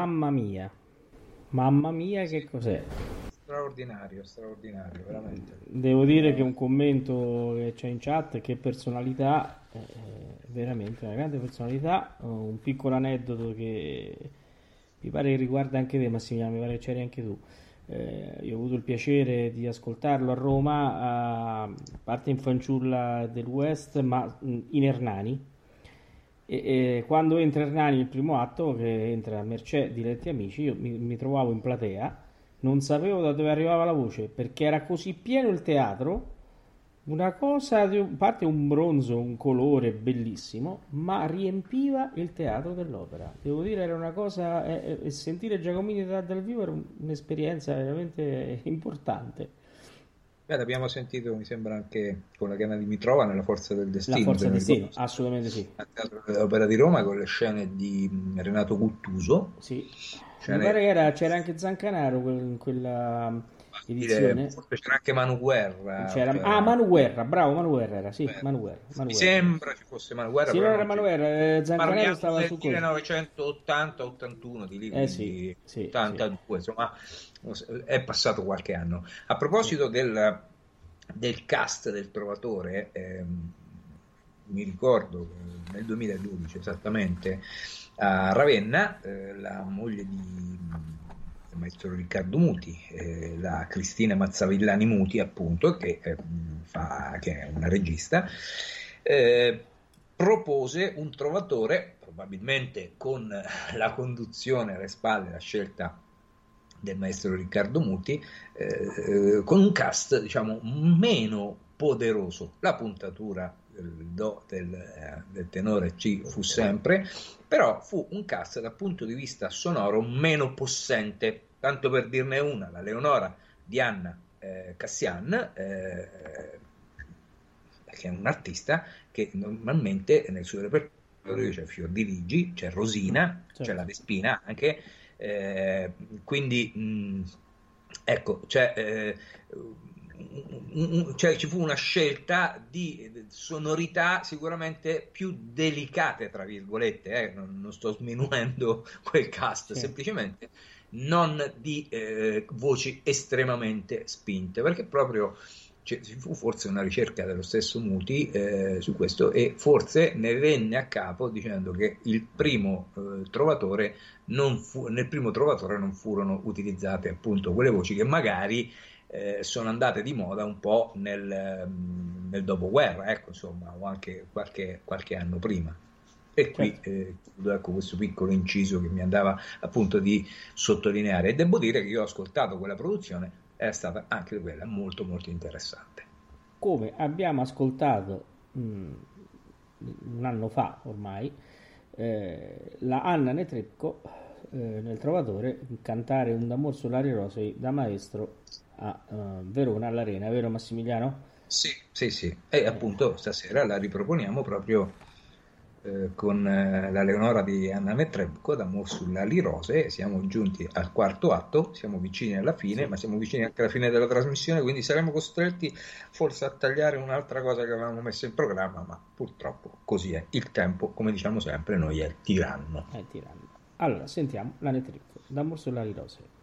Mamma mia, mamma mia, che cos'è? Straordinario, straordinario, veramente. Devo dire che un commento che c'è in chat, che personalità, eh, veramente una grande personalità, un piccolo aneddoto che mi pare che riguarda anche te Massimiliano, mi pare che c'eri anche tu. Eh, io ho avuto il piacere di ascoltarlo a Roma, a parte in fanciulla del West, ma in Ernani. E, e quando entra Ernani il primo atto, che entra a Mercè diretti amici, io mi, mi trovavo in platea non sapevo da dove arrivava la voce perché era così pieno il teatro. Una cosa, di, a parte un bronzo, un colore bellissimo, ma riempiva il teatro dell'opera. Devo dire, era una cosa. E, e sentire Giacomini da, dal vivo era un'esperienza veramente importante. Beh, l'abbiamo sentito, mi sembra, anche con la Chiana di Mitrova nella Forza del Destino. La Forza del Destino, assolutamente sì. Al Teatro dell'Opera di Roma con le scene di Renato Guttuso. Sì Cioè, Mi pare che era, c'era anche Zancanaro in quella edizione. C'era anche Manu Guerra. C'era... Cioè... Ah, Manu Guerra, bravo, Manu Guerra era, sì, Manu Guerra. Manu Mi Guerra. sembra ci fosse Manu Guerra. Sì, non era Manu Guerra, eh, Zancanaro stava su 1980-81 di lì, eh, sì, sì, 82, sì. insomma, è passato qualche anno. A proposito del, del cast del Trovatore, ehm, mi ricordo nel 2012 esattamente, a Ravenna, eh, la moglie di il maestro Riccardo Muti, eh, la Cristina Mazzavillani Muti, appunto, che, eh, fa, che è una regista, eh, propose un trovatore, probabilmente con la conduzione alle spalle, la scelta del maestro Riccardo Muti, eh, con un cast diciamo meno poderoso. La puntatura do del, eh, del tenore ci fu sempre, però fu un cast dal punto di vista sonoro meno possente. Tanto per dirne una, la Leonora di Anna eh, Cassian, eh, che è un artista che normalmente nel suo repertorio c'è Fior di Ligi, c'è Rosina, certo. c'è la Vespina anche, eh, quindi mh, ecco, c'è eh, cioè ci fu una scelta di sonorità sicuramente più delicate, tra virgolette, eh? non, non, sto sminuendo [laughs] quel cast, sì. semplicemente non di eh, voci estremamente spinte, perché proprio ci fu forse una ricerca dello stesso Muti eh, su questo e forse ne venne a capo dicendo che il primo eh, trovatore fu, nel primo trovatore non furono utilizzate appunto quelle voci che magari eh, sono andate di moda un po' nel, mm, nel dopoguerra, ecco, insomma, o anche qualche, qualche anno prima. E qui certo. eh, ecco questo piccolo inciso che mi andava appunto di sottolineare. E devo dire che io ho ascoltato quella produzione, è stata anche quella molto molto interessante. Come abbiamo ascoltato mh, mm, un anno fa ormai, eh, la Anna Netrebko eh, nel Trovatore cantare un d'amor solari rosei da maestro a uh, Verona all'Arena, vero Massimiliano? Sì, sì, sì. E appunto stasera la riproponiamo proprio eh, con eh, la Leonora di Anna Netrebko da sulla Lirose. Siamo giunti al quarto atto, siamo vicini alla fine, sì. ma siamo vicini anche alla fine della trasmissione, quindi saremo costretti forse a tagliare un'altra cosa che avevamo messo in programma, ma purtroppo così è. Il tempo, come diciamo sempre, noi è tiranno. È tiranno. Allora, sentiamo la Netrebko da sulla Lirose.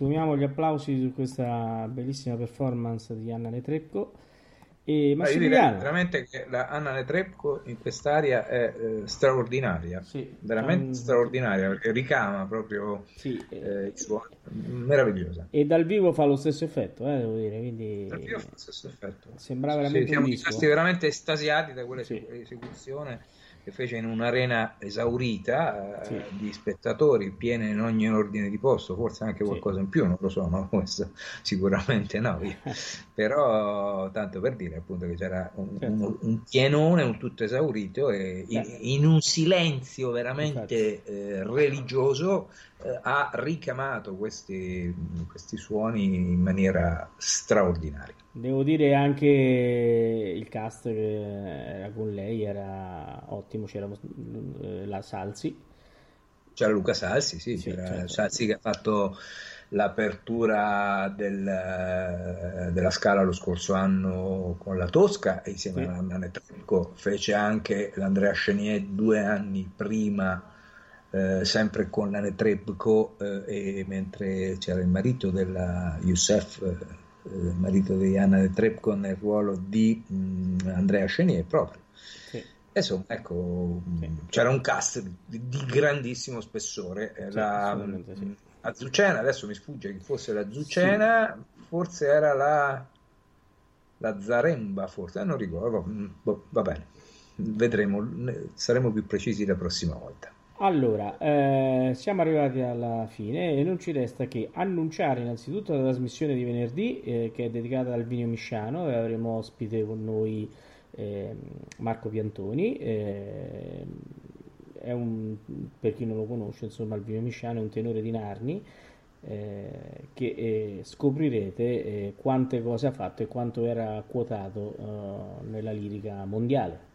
Sfumiamo gli applausi su questa bellissima performance di Anna Netrebko. E Massimiliano. veramente che la Anna Netrebko in quest'area è eh, straordinaria, sì, veramente um, straordinaria perché ricama proprio sì, eh, i suoni, meravigliosa. E dal vivo fa lo stesso effetto, eh, devo dire, quindi dal vivo fa lo stesso effetto. Sembra veramente sì, siamo disco. veramente estasiati da quell'esecuzione che fece in un'arena esaurita Sì. eh, di spettatori, piena in ogni ordine di posto, forse anche qualcosa in più, non lo so, [laughs] ma questo sicuramente no. [laughs] Però tanto per dire appunto che c'era un, Certo. un- un pienone, un tutto esaurito e in, in un silenzio veramente eh, religioso eh, ha ricamato questi, questi suoni in maniera straordinaria. Devo dire anche il cast che era con lei era ottimo, c'era eh, la Salsi, C'era Luca Salsi, sì, Sì, c'era certo. Salsi che ha fatto l'apertura del, eh, della Scala lo scorso anno con la Tosca e insieme Sì. a Anna Netrebko fece anche l'Andrea Chenier due anni prima eh, sempre con la Netrebko eh, e mentre c'era il marito della Youssef eh, il marito di Anna Netrebko nel ruolo di mh, Andrea Chenier proprio Sì. Insomma, ecco, Sì. c'era un cast di, di grandissimo spessore. Eh, Sì, La, sì. Azucena, adesso mi sfugge chi fosse la Azucena, forse era la, la Zaremba, forse, eh, non ricordo. Mm, boh, va bene, vedremo, saremo più precisi la prossima volta. Allora, eh, siamo arrivati alla fine e non ci resta che annunciare innanzitutto la trasmissione di venerdì eh, che è dedicata al Vino Misciano e avremo ospite con noi ehm, Marco Piantoni. ehm, un, per chi non lo conosce, insomma, il Vino Misciano è un tenore di Narni eh, che eh, scoprirete eh, quante cose ha fatto e quanto era quotato eh, nella lirica mondiale.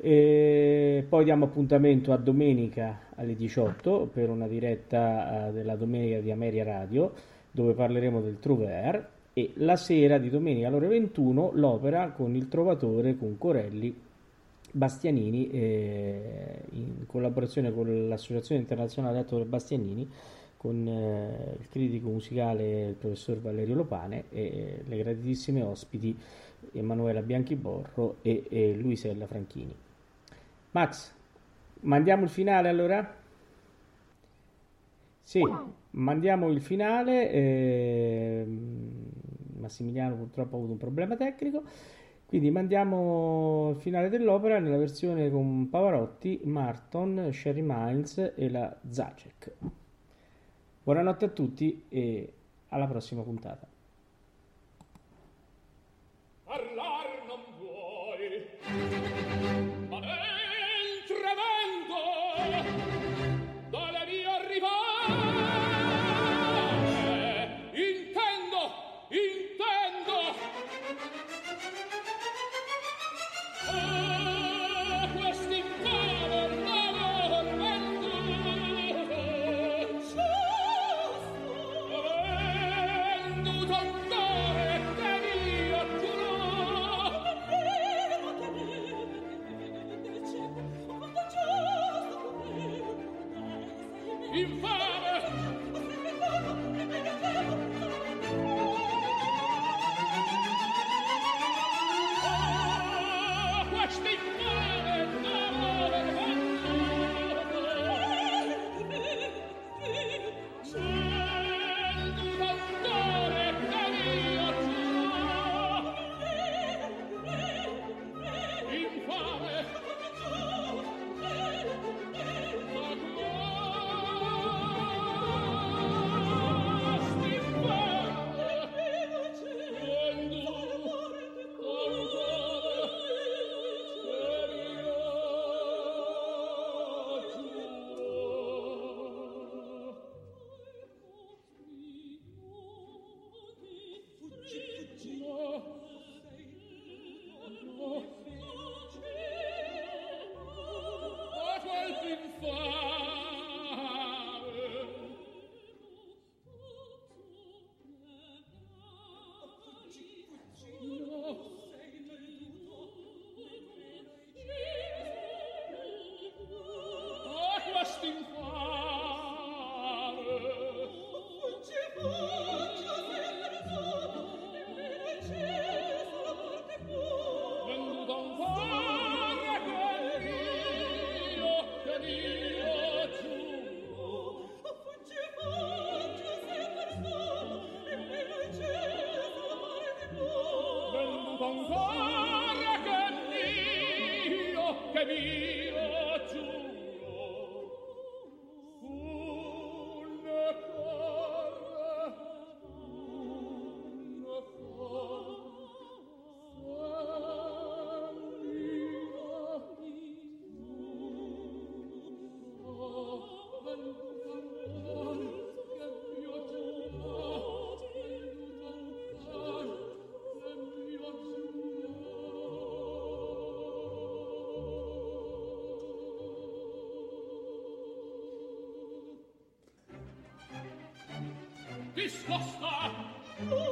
E poi diamo appuntamento a domenica alle 18 per una diretta eh, della domenica di Ameria Radio dove parleremo del Trover e la sera di domenica alle ore 21 l'opera con il Trovatore con Corelli Bastianini eh, in collaborazione con l'Associazione Internazionale Attore Bastianini con eh, il critico musicale il professor Valerio Lopane e eh, le graditissime ospiti Emanuela Bianchiborro e, e Luisella Franchini. Max, mandiamo il finale allora? Sì, mandiamo il finale. ehm, Massimiliano purtroppo ha avuto un problema tecnico, quindi mandiamo il finale dell'opera nella versione con Pavarotti, Marton, Sherry Miles e la Zacek. Buonanotte a tutti e alla prossima puntata. discosta.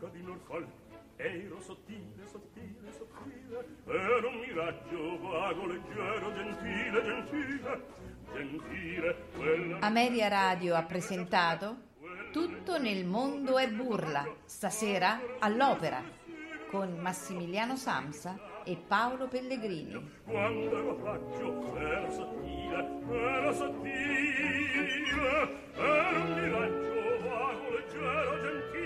bocca di Norfolk ero sottile, sottile, sottile, era un miraggio vago, leggero, gentile, gentile, gentile. Quella... Ameria Radio ha presentato Tutto nel mondo è burla, stasera all'opera, con Massimiliano Samsa e Paolo Pellegrini. Quando ero faccio, ero sottile, era sottile, era un miraggio vago, leggero, gentile.